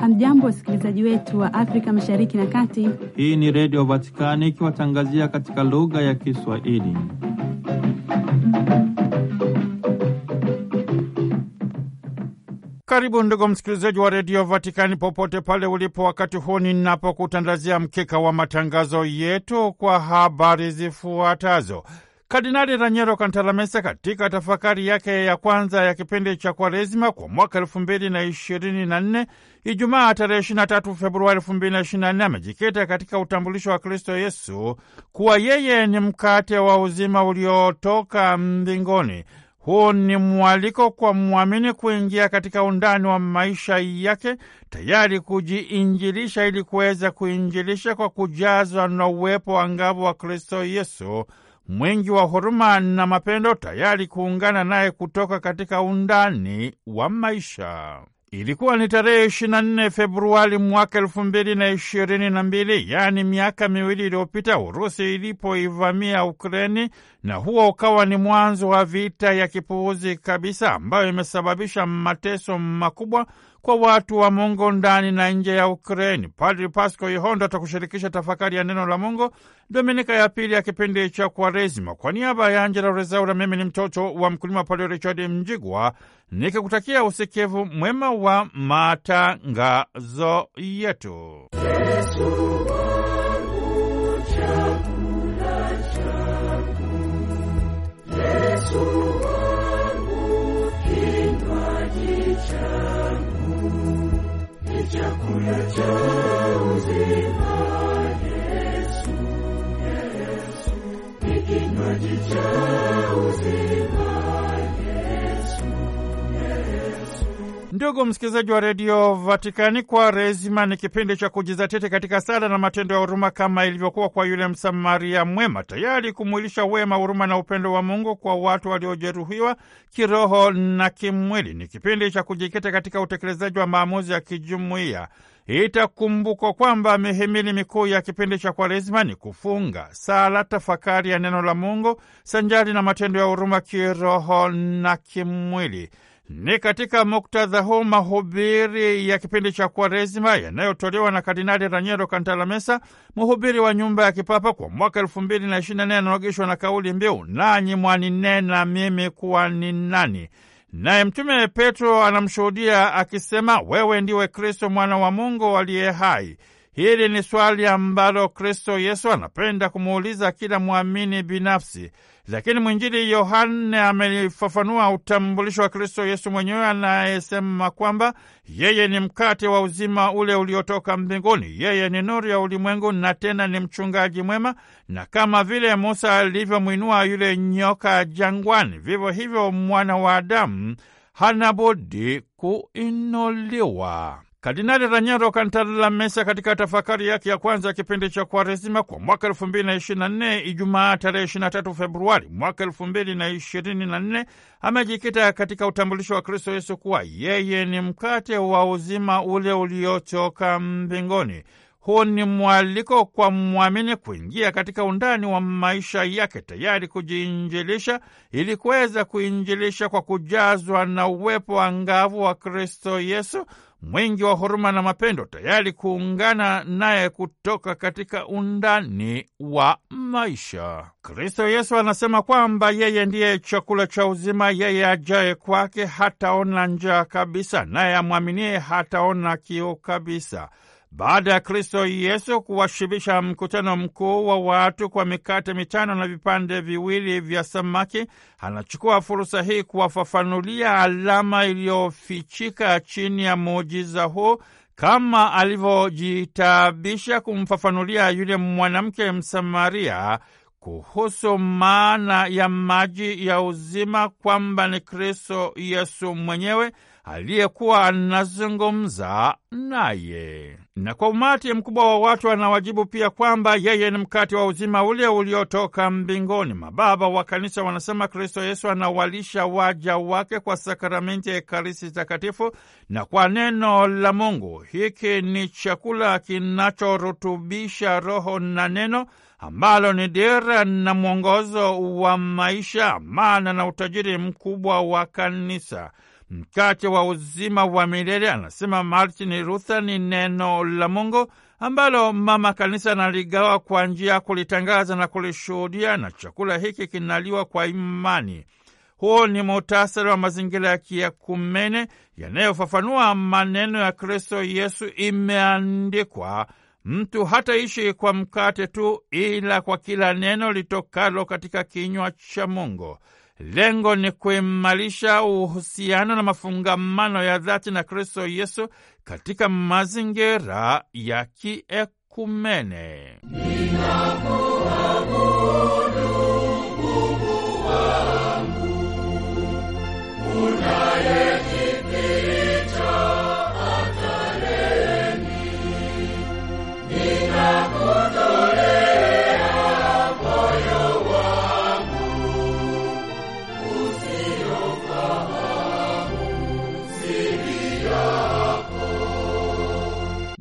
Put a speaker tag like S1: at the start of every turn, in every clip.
S1: Hamjambo, wasikilizaji wetu wa Afrika Mashariki na Kati.
S2: Hii ni Redio Vatikani ikiwatangazia katika lugha ya Kiswahili.
S3: Karibu ndugu msikilizaji wa redio Vatikani popote pale ulipo, wakati huu ninapokutandazia mkeka wa matangazo yetu kwa habari zifuatazo. Kardinali Ranyero Kantalamesa katika tafakari yake ya kwanza ya kipindi cha Kwaresima kwa mwaka elfu mbili na ishirini na nne Ijumaa tarehe 23 Februari elfu mbili na ishirini na nne amejikita katika utambulisho wa Kristo Yesu kuwa yeye ni mkate wa uzima uliotoka mbinguni. Huu ni mwaliko kwa mwamini kuingia katika undani wa maisha yake, tayari kujiinjilisha ili kuweza kuinjilisha kwa kujazwa na uwepo wa ngavu wa Kristo Yesu, mwingi wa huruma na mapendo, tayari kuungana naye kutoka katika undani wa maisha. Ilikuwa ni tarehe 24 Februari mwaka elfu mbili na ishirini na mbili, yaani miaka miwili iliyopita, Urusi ilipoivamia Ukreni, na huo ukawa ni mwanzo wa vita ya kipuuzi kabisa ambayo imesababisha mateso makubwa kwa watu wa Mungu ndani na nje ya Ukraini. Padri Pasco Ihondo atakushirikisha tafakari ya neno la Mungu Dominika ya pili ya kipindi cha Kwaresima. Kwa niaba ya Angela Rezaura, mimi ni mtoto wa mkulima Padri Richard Mjigwa nikikutakia usikivu mwema wa matangazo yetu. Yesu.
S4: Chakula cha uzima Yesu, Yesu, ni kinywaji cha uzima
S3: Ndugu msikilizaji wa redio Vatikani, kwa Rezima ni kipindi cha kujizatiti katika sala na matendo ya huruma kama ilivyokuwa kwa yule Msamaria mwema, tayari kumwilisha wema, huruma na upendo wa Mungu kwa watu waliojeruhiwa kiroho na kimwili. Ni kipindi cha kujikita katika utekelezaji wa maamuzi ya kijumuiya. Itakumbukwa kwamba mihimili mikuu ya kipindi cha Kwaresima ni kufunga, sala, tafakari ya neno la Mungu sanjari na matendo ya huruma kiroho na kimwili. Ni katika muktadha huu mahubiri ya kipindi cha Kwaresima yanayotolewa na Kardinali Raniero Kantalamesa, mhubiri wa nyumba ya kipapa kwa mwaka elfu mbili na ishirini na nne, yanaogeshwa na kauli mbiu nanyi mwaninena mimi kuwa ni nani? Naye Mtume Petro anamshuhudia akisema, wewe ndiwe Kristo mwana wa Mungu aliye hai. Hili ni swali ambalo Kristo Yesu anapenda kumuuliza kila mwamini binafsi, lakini mwinjili Yohane amelifafanua utambulisho wa Kristo Yesu mwenyewe anayesema kwamba yeye ni mkate wa uzima ule uliotoka mbinguni, yeye ni nuru ya ulimwengu na tena ni mchungaji mwema, na kama vile Musa alivyomwinua yule nyoka jangwani, vivyo hivyo mwana wa Adamu hana budi kuinuliwa. Kardinali Raniero Kantalamesa katika tafakari yake ya kwanza ya kipindi cha Kwaresima kwa mwaka elfu mbili na ishirini na nne Ijumaa tarehe ishirini na tatu Februari mwaka elfu mbili na ishirini na nne amejikita katika utambulisho wa Kristo Yesu kuwa yeye ni mkate wa uzima ule uliotoka mbinguni. Huu ni mwaliko kwa mwamini kuingia katika undani wa maisha yake, tayari kujiinjilisha ili kuweza kuinjilisha kwa kujazwa na uwepo wa ngavu wa Kristo Yesu mwingi wa huruma na mapendo, tayari kuungana naye kutoka katika undani wa maisha. Kristo Yesu anasema kwamba yeye ndiye chakula cha uzima. Yeye ajaye kwake hataona njaa kabisa, naye amwaminie hataona kiu kabisa. Baada ya Kristo Yesu kuwashibisha mkutano mkuu wa watu kwa mikate mitano na vipande viwili vya samaki, anachukua fursa hii kuwafafanulia alama iliyofichika chini ya muujiza huu kama alivyojitabisha kumfafanulia yule mwanamke Msamaria kuhusu maana ya maji ya uzima, kwamba ni Kristo Yesu mwenyewe aliyekuwa anazungumza naye. Na kwa umati mkubwa wa watu anawajibu pia kwamba yeye ni mkate wa uzima ule uliotoka mbinguni. Mababa wa Kanisa wanasema Kristo Yesu anawalisha waja wake kwa sakramenti ya Ekaristi Takatifu na kwa neno la Mungu. Hiki ni chakula kinachorutubisha roho na neno ambalo ni dira na mwongozo wa maisha, amana na utajiri mkubwa wa kanisa. Mkate wa uzima wa milele, anasema Martin Luther, ni neno la Mungu ambalo mama kanisa analigawa kwa njia ya kulitangaza na kulishuhudia, na chakula hiki kinaliwa kwa imani. Huu ni muhtasari wa mazingira ya kiekumene yanayofafanua maneno ya Kristo Yesu. Imeandikwa, mtu hataishi kwa mkate tu, ila kwa kila neno litokalo katika kinywa cha Mungu. Lengo ni kuimarisha uhusiano na mafungamano ya dhati na Kristo Yesu katika mazingira ya kiekumene.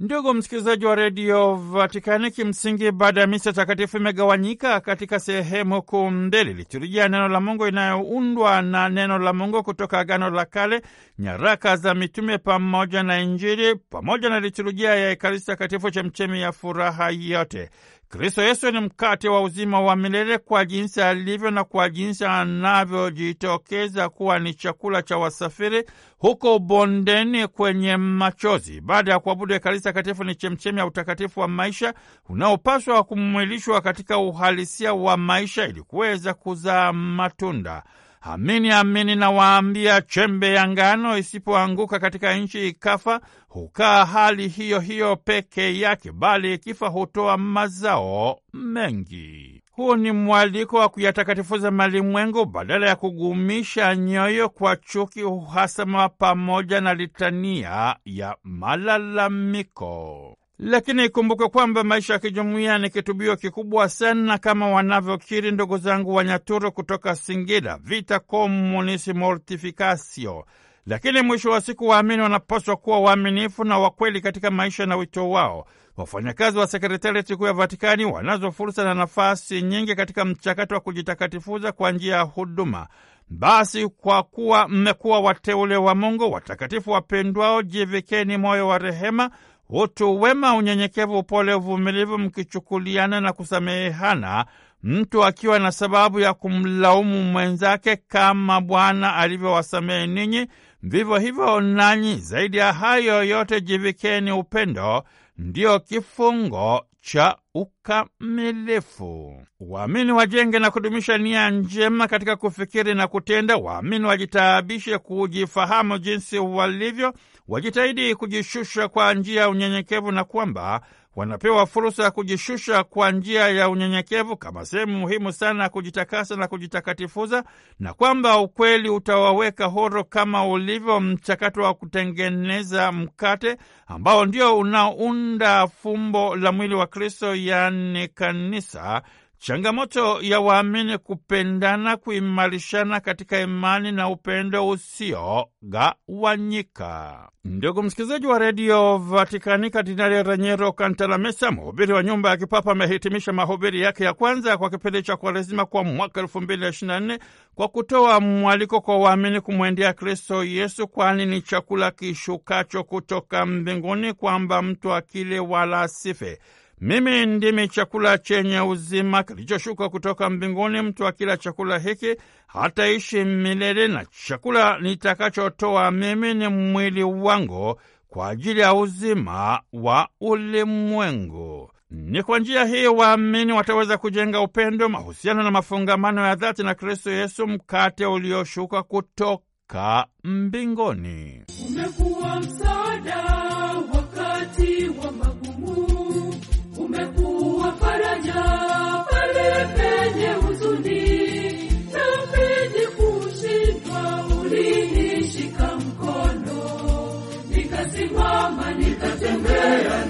S3: Ndugu msikilizaji wa redio Vatikani, kimsingi baada ya misa takatifu imegawanyika katika sehemu kuu mbili: liturujia neno la Mungu inayoundwa na neno la Mungu kutoka Agano la Kale, nyaraka za mitume pamoja na Injili, pamoja na liturujia ya Ekaristi Takatifu, chemchemi ya furaha yote. Kristo Yesu ni mkate wa uzima wa milele kwa jinsi alivyo na kwa jinsi anavyojitokeza kuwa ni chakula cha wasafiri huko bondeni kwenye machozi. Baada ya kuabudu Ekaristi Takatifu ni chemchemi ya utakatifu wa maisha unaopaswa kumwilishwa katika uhalisia wa maisha ili kuweza kuzaa matunda. Amini amini nawaambia, chembe ya ngano isipoanguka katika nchi ikafa, hukaa hali hiyo hiyo peke yake, bali ikifa hutoa mazao mengi. Huu ni mwaliko wa kuyatakatifuza malimwengu badala ya kugumisha nyoyo kwa chuki, uhasama pamoja na litania ya malalamiko. Lakini ikumbuke kwamba maisha ya kijumuiya ni kitubio kikubwa sana, kama wanavyokiri ndugu zangu Wanyaturu kutoka Singida, vita communis mortificatio. Lakini mwisho wa siku waamini wanapaswa kuwa waaminifu na wakweli katika maisha na wito wao. Wafanyakazi wa sekretarieti kuu ya Vatikani wanazo fursa na nafasi nyingi katika mchakato wa kujitakatifuza kwa njia ya huduma. Basi kwa kuwa mmekuwa wateule wa Mungu, watakatifu wapendwao, jivikeni moyo wa rehema utu wema, unyenyekevu, upole, uvumilivu, mkichukuliana na kusamehana, mtu akiwa na sababu ya kumlaumu mwenzake, kama Bwana alivyowasamehe ninyi, vivyo hivyo nanyi. Zaidi ya hayo yote, jivikeni upendo, ndiyo kifungo cha ukamilifu. Waamini wajenge na kudumisha nia njema katika kufikiri na kutenda. Waamini wajitaabishe kujifahamu jinsi walivyo, wajitahidi kujishusha kwa njia ya unyenyekevu, na kwamba wanapewa fursa ya kujishusha kwa njia ya unyenyekevu kama sehemu muhimu sana ya kujitakasa na kujitakatifuza, na kwamba ukweli utawaweka huru kama ulivyo mchakato wa kutengeneza mkate ambao ndio unaunda fumbo la mwili wa Kristo, yaani kanisa changamoto ya waamini kupendana, kuimarishana katika imani na upendo usiogawanyika. Ndugu msikilizaji wa redio Vatikani, Kardinali Raniero Kantalamesa, mhubiri wa nyumba ya kipapa, amehitimisha mahubiri yake ya kwanza kwa kipindi cha Kwaresima kwa mwaka elfu mbili na ishirini na nne kwa kutoa mwaliko kwa waamini kumwendea Kristo Yesu, kwani ni chakula kishukacho kutoka mbinguni, kwamba mtu akile wala asife. Mimi ndimi chakula chenye uzima kilichoshuka kutoka mbinguni. Mtu akila chakula hiki hataishi milele, na chakula nitakachotoa mimi ni mwili wangu kwa ajili ya uzima wa ulimwengu. Ni kwa njia hii waamini wataweza kujenga upendo, mahusiano na mafungamano ya dhati na Kristo Yesu, mkate ulioshuka kutoka mbinguni.
S4: Umekuwa msaada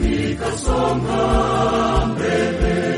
S4: nikasonga mbele.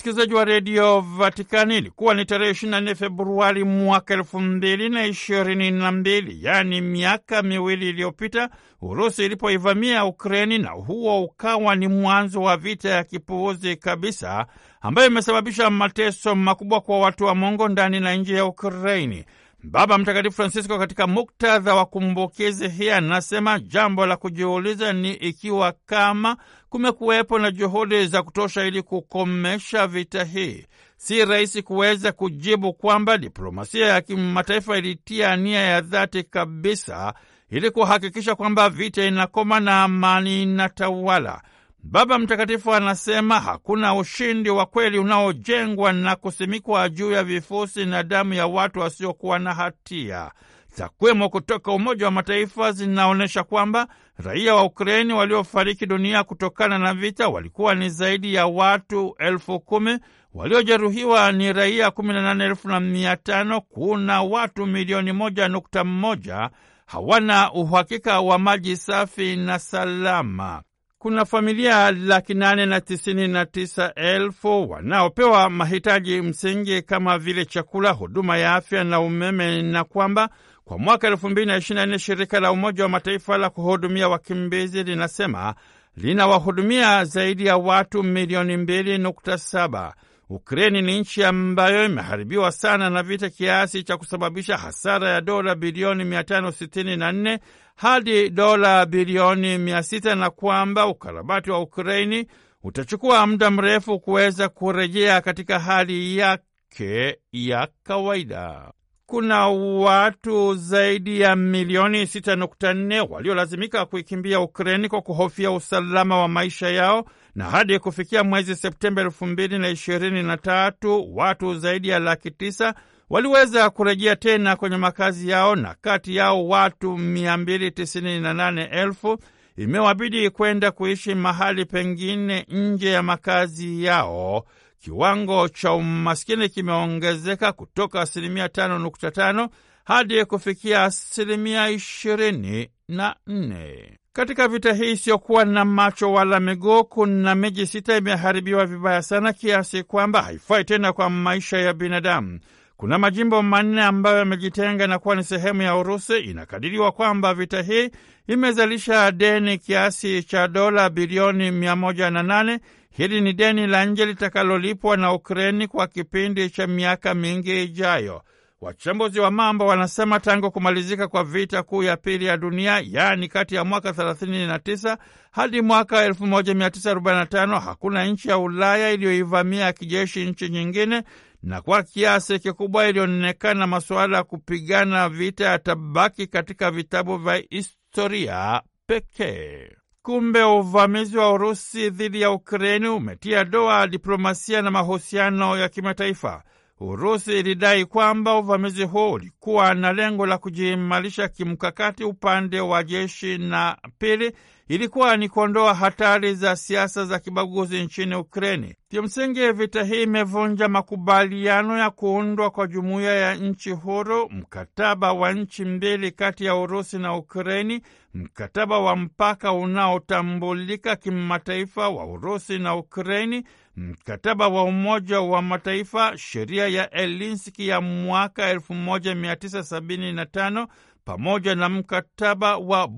S3: Msikilizaji wa redio Vatikani, ilikuwa ni tarehe 24 Februari mwaka elfu mbili na ishirini na mbili, yaani miaka miwili iliyopita, Urusi ilipoivamia Ukreni, na huo ukawa ni mwanzo wa vita ya kipuuzi kabisa ambayo imesababisha mateso makubwa kwa watu wa Mongo ndani na nje ya Ukraini. Baba Mtakatifu Francisco katika muktadha wa kumbukizi hii anasema jambo la kujiuliza ni ikiwa kama kumekuwepo na juhudi za kutosha ili kukomesha vita hii. Si rahisi kuweza kujibu kwamba diplomasia ya kimataifa ilitia nia ya dhati kabisa ili kuhakikisha kwamba vita inakoma na amani inatawala. Baba Mtakatifu anasema hakuna ushindi wa kweli unaojengwa na kusimikwa juu ya vifusi na damu ya watu wasiokuwa na hatia. Takwimu kutoka Umoja wa Mataifa zinaonyesha kwamba raia wa Ukraini waliofariki dunia kutokana na vita walikuwa ni zaidi ya watu elfu kumi. Waliojeruhiwa ni raia kumi na nane elfu na mia tano. Kuna watu milioni moja nukta moja hawana uhakika wa maji safi na salama. Kuna familia laki nane na tisini na tisa elfu wanaopewa mahitaji msingi kama vile chakula, huduma ya afya na umeme, na kwamba kwa mwaka elfu mbili na ishirini na nne shirika la Umoja wa Mataifa la kuhudumia wakimbizi linasema linawahudumia zaidi ya watu milioni mbili nukta saba. Ukreni ni nchi ambayo imeharibiwa sana na vita kiasi cha kusababisha hasara ya dola bilioni 564 hadi dola bilioni 600 na kwamba ukarabati wa Ukreni utachukua muda mrefu kuweza kurejea katika hali yake ya kawaida. Kuna watu zaidi ya milioni 6.4 waliolazimika kuikimbia Ukreni kwa kuhofia usalama wa maisha yao na hadi kufikia mwezi Septemba elfu mbili na ishirini na tatu watu zaidi ya laki tisa waliweza kurejea tena kwenye makazi yao, na kati yao watu mia mbili tisini na nane elfu imewabidi kwenda kuishi mahali pengine nje ya makazi yao. Kiwango cha umaskini kimeongezeka kutoka asilimia tano nukta tano hadi kufikia asilimia ishirini na nne. Katika vita hii isiyokuwa na macho wala miguu, kuna miji sita imeharibiwa vibaya sana kiasi kwamba haifai tena kwa maisha ya binadamu. Kuna majimbo manne ambayo yamejitenga na kuwa ni sehemu ya Urusi. Inakadiriwa kwamba vita hii imezalisha deni kiasi cha dola bilioni mia moja na nane. Hili ni deni la nje litakalolipwa na Ukreni kwa kipindi cha miaka mingi ijayo. Wachambuzi wa mambo wanasema tangu kumalizika kwa vita kuu ya pili ya dunia, yaani kati ya mwaka 39 hadi mwaka 1945 hakuna nchi ya Ulaya iliyoivamia kijeshi nchi nyingine, na kwa kiasi kikubwa ilionekana masuala ya kupigana vita yatabaki katika vitabu vya historia pekee. Kumbe uvamizi wa Urusi dhidi ya Ukraini umetia doa diplomasia na mahusiano ya kimataifa. Urusi ilidai kwamba uvamizi huo ulikuwa na lengo la kujiimarisha kimkakati upande wa jeshi, na pili ilikuwa ni kuondoa hatari za siasa za kibaguzi nchini Ukreni. Kimsingi, vita hii imevunja makubaliano ya kuundwa kwa jumuiya ya nchi huru, mkataba wa nchi mbili kati ya Urusi na Ukreni, mkataba wa mpaka unaotambulika kimataifa wa Urusi na Ukreni, mkataba wa Umoja wa Mataifa, sheria ya Helsinki ya mwaka 1975 pamoja na mkataba wa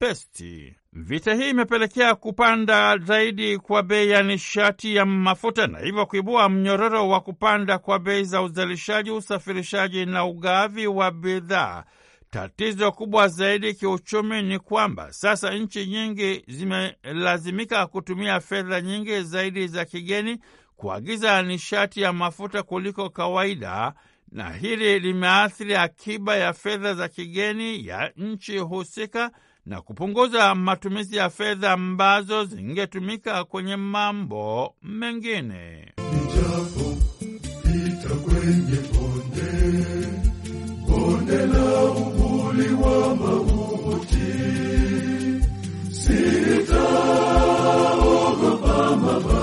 S3: Budapesti. Vita hii imepelekea kupanda zaidi kwa bei ya nishati ya mafuta na hivyo kuibua mnyororo wa kupanda kwa bei za uzalishaji, usafirishaji na ugavi wa bidhaa. Tatizo kubwa zaidi kiuchumi ni kwamba sasa nchi nyingi zimelazimika kutumia fedha nyingi zaidi za kigeni kuagiza nishati ya mafuta kuliko kawaida, na hili limeathiri akiba ya fedha za kigeni ya nchi husika na kupunguza matumizi ya fedha ambazo zingetumika kwenye mambo mengine.
S5: Nijapo pita kwenye bonde, bonde la uvuli wa mauti, sitaogopa mabaya,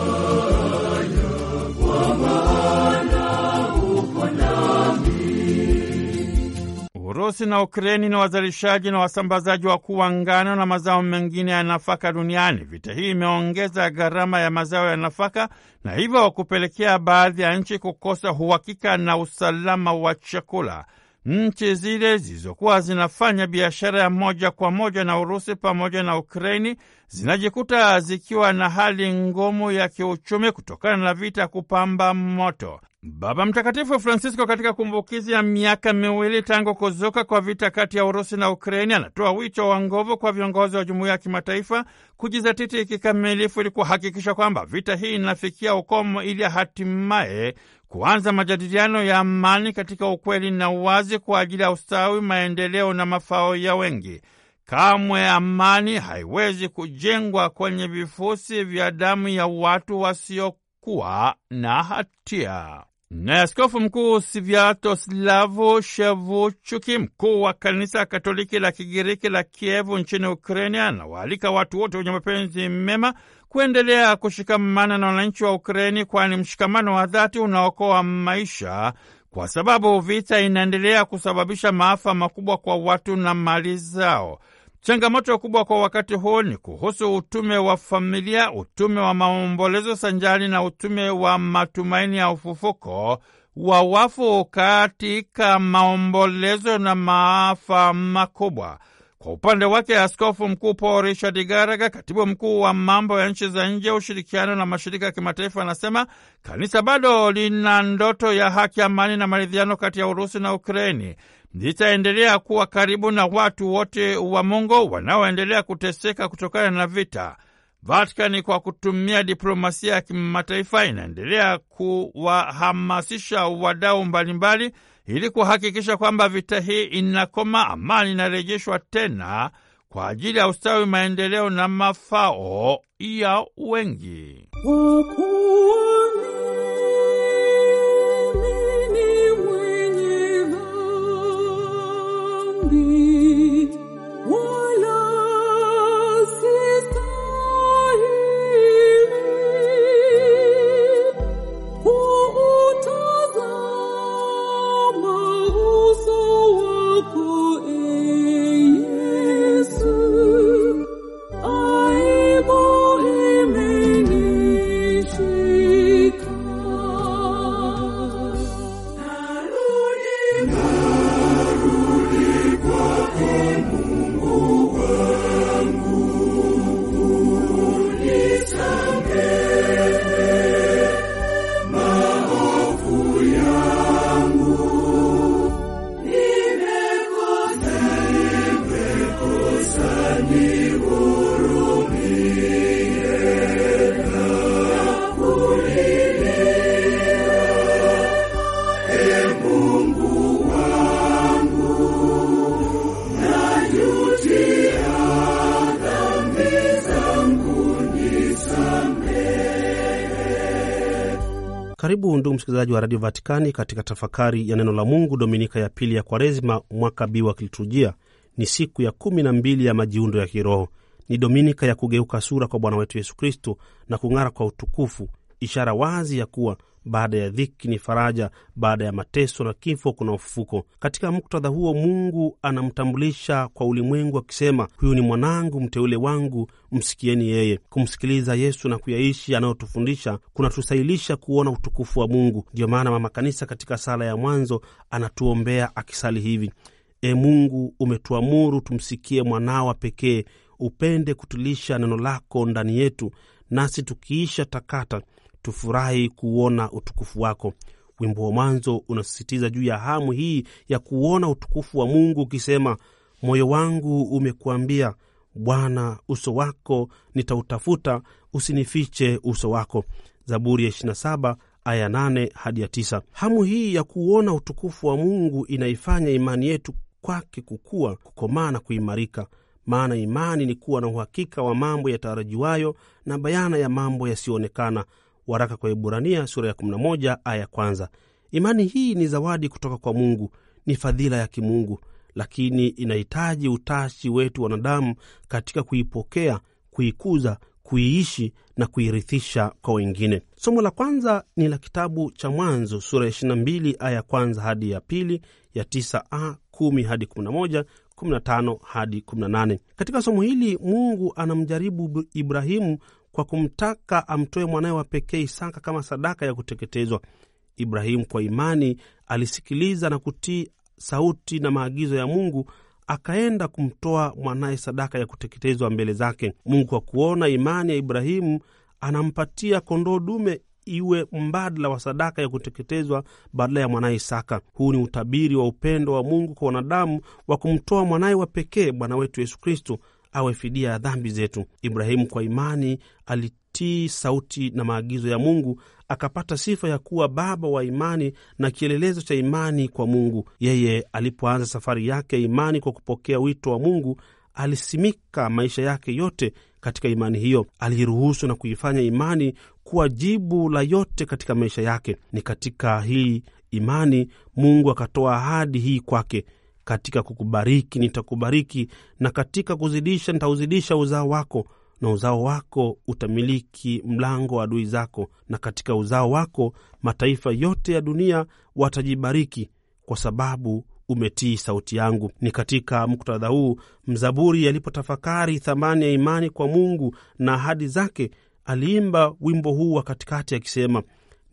S3: Urusi na Ukreni ni wazalishaji na wasambazaji wakuu wa ngano na mazao mengine ya nafaka duniani. Vita hii imeongeza gharama ya mazao ya nafaka na hivyo kupelekea baadhi ya nchi kukosa uhakika na usalama wa chakula. Nchi zile zilizokuwa zinafanya biashara ya moja kwa moja na Urusi pamoja na Ukraini zinajikuta zikiwa na hali ngumu ya kiuchumi kutokana na vita kupamba moto. Baba Mtakatifu Francisco katika kumbukizi ya miaka miwili tangu kuzuka kwa vita kati ya Urusi na Ukraini anatoa wito wa nguvu kwa viongozi wa jumuiya ya kimataifa kujizatiti kikamilifu ili kuhakikisha kwamba vita hii inafikia ukomo ili hatimaye kuanza majadiliano ya amani katika ukweli na uwazi kwa ajili ya ustawi, maendeleo na mafao ya wengi. Kamwe amani haiwezi kujengwa kwenye vifusi vya damu ya watu wasiokuwa na hatia. Naye Askofu Mkuu Sviatoslavu Shevuchuki, mkuu wa Kanisa Katoliki la Kigiriki la Kievu nchini Ukraini, anawaalika watu wote wenye mapenzi mema kuendelea kushikamana na wananchi wa Ukraini, kwani mshikamano wa dhati unaokoa maisha, kwa sababu vita inaendelea kusababisha maafa makubwa kwa watu na mali zao. Changamoto kubwa kwa wakati huu ni kuhusu utume wa familia, utume wa maombolezo sanjari na utume wa matumaini ya ufufuko wa wafu katika maombolezo na maafa makubwa. Kwa upande wake Askofu Mkuu Paul Richard Garaga, katibu mkuu wa mambo ya nchi za nje, ushirikiano na mashirika ya kimataifa, anasema kanisa bado lina ndoto ya haki, amani na maridhiano kati ya Urusi na Ukraini. Litaendelea kuwa karibu na watu wote wa Mungu wanaoendelea kuteseka kutokana na vita. Vatikani kwa kutumia diplomasia ya kimataifa inaendelea kuwahamasisha wadau mbalimbali ili kuhakikisha kwamba vita hii inakoma, amani inarejeshwa tena kwa ajili ya ustawi, maendeleo na mafao ya wengi.
S6: Karibu msikilizaji wa Radio Vatikani katika tafakari ya neno la Mungu, dominika ya pili ya Kwaresma, mwaka B wa kiliturujia. Ni siku ya kumi na mbili ya majiundo ya kiroho. Ni dominika ya kugeuka sura kwa Bwana wetu Yesu Kristo na kung'ara kwa utukufu, ishara wazi ya kuwa baada ya dhiki ni faraja, baada ya mateso na kifo kuna ufufuko. Katika muktadha huo, Mungu anamtambulisha kwa ulimwengu akisema, huyu ni mwanangu mteule wangu, msikieni yeye. Kumsikiliza Yesu na kuyaishi anayotufundisha kunatusahilisha kuona utukufu wa Mungu. Ndiyo maana Mama Kanisa katika sala ya mwanzo anatuombea akisali hivi: E Mungu, umetuamuru tumsikie mwanawa pekee, upende kutulisha neno lako ndani yetu, nasi tukiisha takata tufurahi kuona utukufu wako. Wimbo wa mwanzo unasisitiza juu ya hamu hii ya kuona utukufu wa Mungu ukisema, moyo wangu umekuambia Bwana, uso wako nitautafuta, usinifiche uso wako. Zaburi ya 27 aya 8 hadi ya 9. Hamu hii ya kuona utukufu wa Mungu inaifanya imani yetu kwake kukua, kukomaa na kuimarika, maana imani ni kuwa na uhakika wa mambo yatarajiwayo na bayana ya mambo yasiyoonekana waraka kwa Ibrania sura ya 11 aya kwanza. Imani hii ni zawadi kutoka kwa Mungu, ni fadhila ya kimungu, lakini inahitaji utashi wetu wanadamu katika kuipokea, kuikuza, kuiishi na kuirithisha kwa wengine. Somo la kwanza ni la kitabu cha Mwanzo sura ya 22 aya kwanza hadi ya pili, ya 9a, 10 hadi 11, 15 hadi 18. Katika somo hili Mungu anamjaribu Ibrahimu kwa kumtaka amtoe mwanawe wa pekee Isaka kama sadaka ya kuteketezwa. Ibrahimu kwa imani alisikiliza na kutii sauti na maagizo ya Mungu, akaenda kumtoa mwanaye sadaka ya kuteketezwa mbele zake. Mungu kwa kuona imani ya Ibrahimu anampatia kondoo dume iwe mbadala wa sadaka ya kuteketezwa badala ya mwanaye Isaka. Huu ni utabiri wa upendo wa Mungu kwa wanadamu wa kumtoa mwanaye wa pekee Bwana wetu Yesu Kristo awe fidia ya dhambi zetu. Ibrahimu kwa imani alitii sauti na maagizo ya Mungu, akapata sifa ya kuwa baba wa imani na kielelezo cha imani kwa Mungu. Yeye alipoanza safari yake ya imani kwa kupokea wito wa Mungu, alisimika maisha yake yote katika imani hiyo. Aliiruhusu na kuifanya imani kuwa jibu la yote katika maisha yake. Ni katika hii imani Mungu akatoa ahadi hii kwake katika kukubariki nitakubariki, na katika kuzidisha nitauzidisha uzao wako, na uzao wako utamiliki mlango wa adui zako, na katika uzao wako mataifa yote ya dunia watajibariki, kwa sababu umetii sauti yangu. Ni katika muktadha huu mzaburi alipotafakari thamani ya imani kwa Mungu na ahadi zake, aliimba wimbo huu wa katikati akisema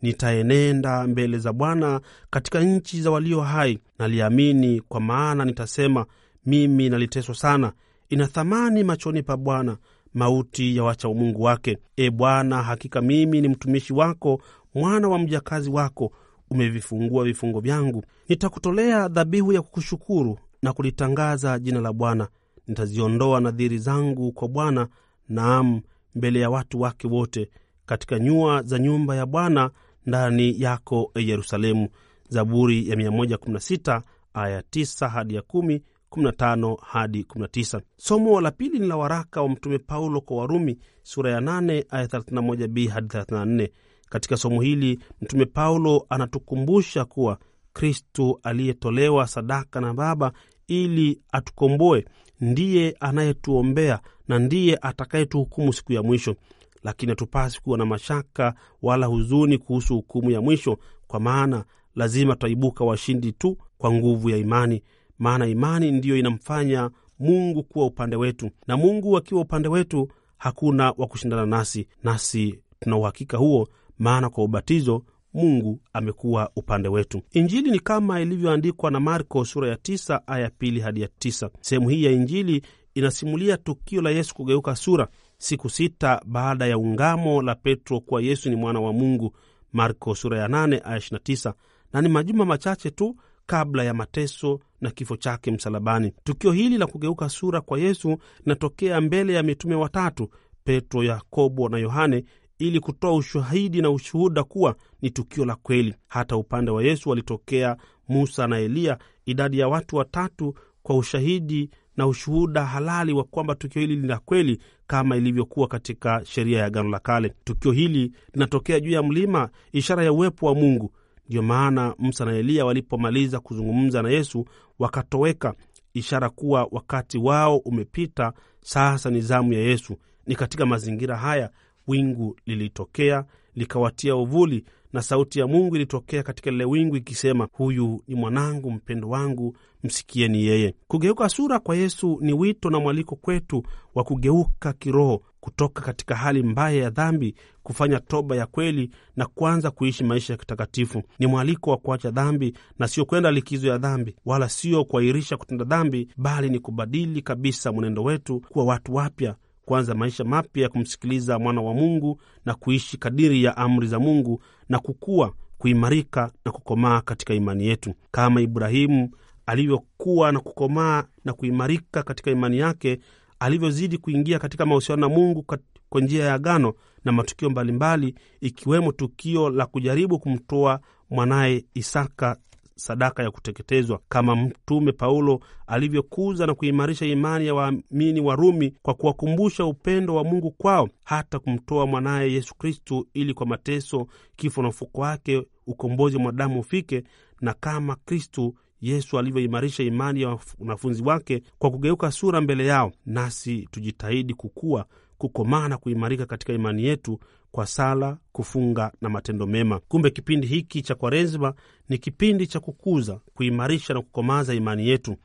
S6: Nitaenenda mbele za Bwana katika nchi za walio hai. Naliamini kwa maana nitasema, mimi naliteswa sana. Ina thamani machoni pa Bwana mauti ya wacha umungu wake. E Bwana, hakika mimi ni mtumishi wako, mwana wa mjakazi wako. Umevifungua vifungo vyangu. Nitakutolea dhabihu ya kukushukuru na kulitangaza jina la Bwana. Nitaziondoa nadhiri zangu kwa Bwana, naam, mbele ya watu wake wote, katika nyua za nyumba ya Bwana ndani yako e Yerusalemu. Zaburi ya 116 aya 9 hadi ya 10, 15 hadi 19. Somo la pili ni la waraka wa Mtume Paulo kwa Warumi sura ya 8 aya 31b hadi 34. Katika somo hili Mtume Paulo anatukumbusha kuwa Kristu aliyetolewa sadaka na Baba ili atukomboe ndiye anayetuombea na ndiye atakayetuhukumu siku ya mwisho lakini hatupasi kuwa na mashaka wala huzuni kuhusu hukumu ya mwisho, kwa maana lazima tutaibuka washindi tu kwa nguvu ya imani. Maana imani ndiyo inamfanya Mungu kuwa upande wetu, na Mungu akiwa upande wetu hakuna wa kushindana nasi, nasi tuna uhakika huo, maana kwa ubatizo Mungu amekuwa upande wetu. Injili ni kama ilivyoandikwa na Marko sura ya tisa aya pili hadi ya tisa. Sehemu hii ya Injili inasimulia tukio la Yesu kugeuka sura siku sita baada ya ungamo la Petro kuwa Yesu ni mwana wa Mungu, Marko sura ya 8 aya 29, na ni majuma machache tu kabla ya mateso na kifo chake msalabani. Tukio hili la kugeuka sura kwa Yesu linatokea mbele ya mitume watatu, Petro, Yakobo na Yohane, ili kutoa ushahidi na ushuhuda kuwa ni tukio la kweli. Hata upande wa Yesu walitokea Musa na Eliya, idadi ya watu watatu kwa ushahidi na ushuhuda halali wa kwamba tukio hili ni la kweli kama ilivyokuwa katika sheria ya Agano la Kale. Tukio hili linatokea juu ya mlima, ishara ya uwepo wa Mungu. Ndiyo maana Musa na Eliya walipomaliza kuzungumza na Yesu wakatoweka, ishara kuwa wakati wao umepita, sasa ni zamu ya Yesu. Ni katika mazingira haya wingu lilitokea likawatia uvuli, na sauti ya Mungu ilitokea katika lile wingu ikisema, huyu ni mwanangu mpendo wangu, msikieni yeye. Kugeuka sura kwa Yesu ni wito na mwaliko kwetu wa kugeuka kiroho kutoka katika hali mbaya ya dhambi, kufanya toba ya kweli na kuanza kuishi maisha ya kitakatifu. Ni mwaliko wa kuacha dhambi na sio kwenda likizo ya dhambi, wala sio kuahirisha kutenda dhambi, bali ni kubadili kabisa mwenendo wetu, kuwa watu wapya kuanza maisha mapya ya kumsikiliza mwana wa Mungu na kuishi kadiri ya amri za Mungu na kukua, kuimarika na kukomaa katika imani yetu, kama Ibrahimu alivyokuwa na kukomaa na kuimarika katika imani yake, alivyozidi kuingia katika mahusiano na Mungu kwa njia ya agano na matukio mbalimbali, ikiwemo tukio la kujaribu kumtoa mwanaye Isaka sadaka ya kuteketezwa, kama Mtume Paulo alivyokuza na kuimarisha imani ya waamini wa Rumi kwa kuwakumbusha upendo wa Mungu kwao hata kumtoa mwanaye Yesu Kristu, ili kwa mateso, kifo na ufuko wake ukombozi wa mwanadamu ufike, na kama Kristu Yesu alivyoimarisha imani ya wanafunzi wake kwa kugeuka sura mbele yao, nasi tujitahidi kukua, kukomaa na kuimarika katika imani yetu kwa sala, kufunga na matendo mema. Kumbe kipindi hiki cha Kwaresma ni kipindi cha kukuza, kuimarisha na kukomaza imani yetu.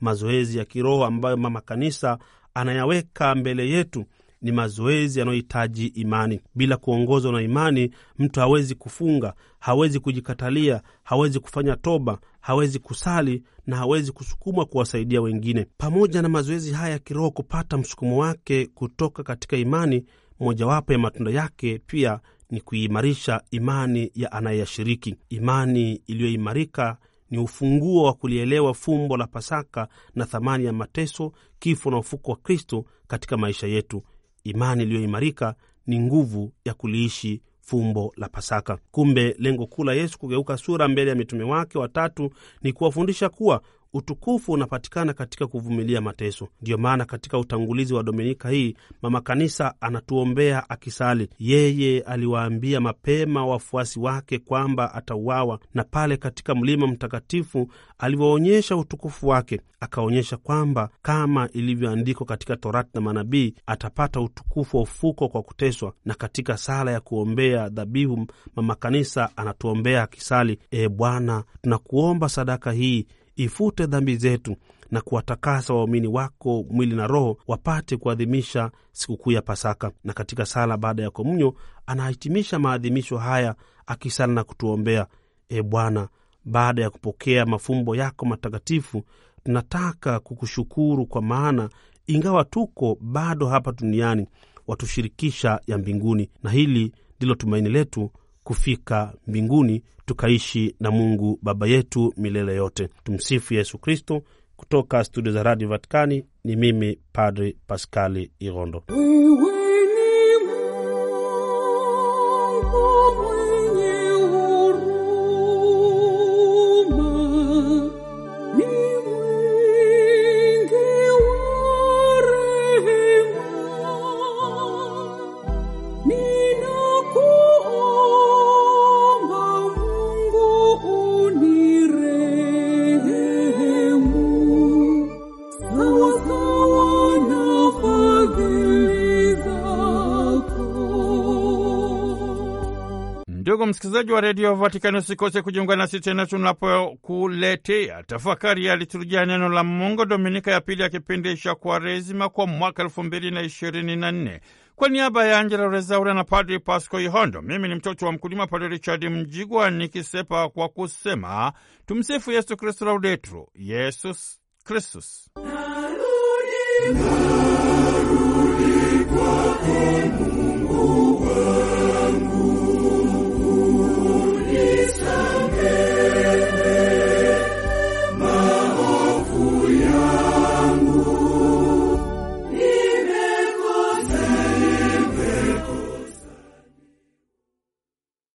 S6: Mazoezi ya kiroho ambayo Mama Kanisa anayaweka mbele yetu ni mazoezi yanayohitaji imani. Bila kuongozwa na imani, mtu hawezi kufunga, hawezi kujikatalia, hawezi kufanya toba, hawezi kusali na hawezi kusukumwa kuwasaidia wengine. Pamoja na mazoezi haya ya kiroho kupata msukumo wake kutoka katika imani, mojawapo ya matunda yake pia ni kuimarisha imani ya anayeyashiriki. Imani iliyoimarika ni ufunguo wa kulielewa fumbo la Pasaka na thamani ya mateso, kifo na ufuko wa Kristo katika maisha yetu. Imani iliyoimarika ni nguvu ya kuliishi fumbo la Pasaka. Kumbe lengo kuu la Yesu kugeuka sura mbele ya mitume wake watatu ni kuwafundisha kuwa utukufu unapatikana katika kuvumilia mateso. Ndiyo maana katika utangulizi wa dominika hii mama kanisa anatuombea akisali. Yeye aliwaambia mapema wafuasi wake kwamba atauawa, na pale katika mlima mtakatifu alivyoonyesha utukufu wake, akaonyesha kwamba kama ilivyoandikwa katika Torati na manabii, atapata utukufu wa ufuko kwa kuteswa. Na katika sala ya kuombea dhabihu, mama kanisa anatuombea akisali: E Bwana, tunakuomba sadaka hii ifute dhambi zetu na kuwatakasa waumini wako mwili na roho wapate kuadhimisha sikukuu ya Pasaka. Na katika sala baada ya komunyo anahitimisha maadhimisho haya akisala na kutuombea: E Bwana, baada ya kupokea mafumbo yako matakatifu, tunataka kukushukuru kwa maana ingawa tuko bado hapa duniani watushirikisha ya mbinguni, na hili ndilo tumaini letu kufika mbinguni tukaishi na Mungu Baba yetu milele yote. Tumsifu Yesu Kristo. Kutoka studio za Radio Vatikani ni mimi Padri Paskali Irondo.
S3: Msikilizaji wa redio Vatikani, usikose kujiunga nasi tena tunapokuletea tafakari ya liturujia neno la Mungu, dominika ya pili ya kipindi cha Kwaresima kwa mwaka elfu mbili na ishirini na nne. Kwa niaba ya Angela Rezaura na Padri Pasco Ihondo, mimi ni mtoto wa mkulima Padri Richard Mjigwa nikisepa kwa kusema tumsifu Yesu Kristu, laudetur Yesus Kristus.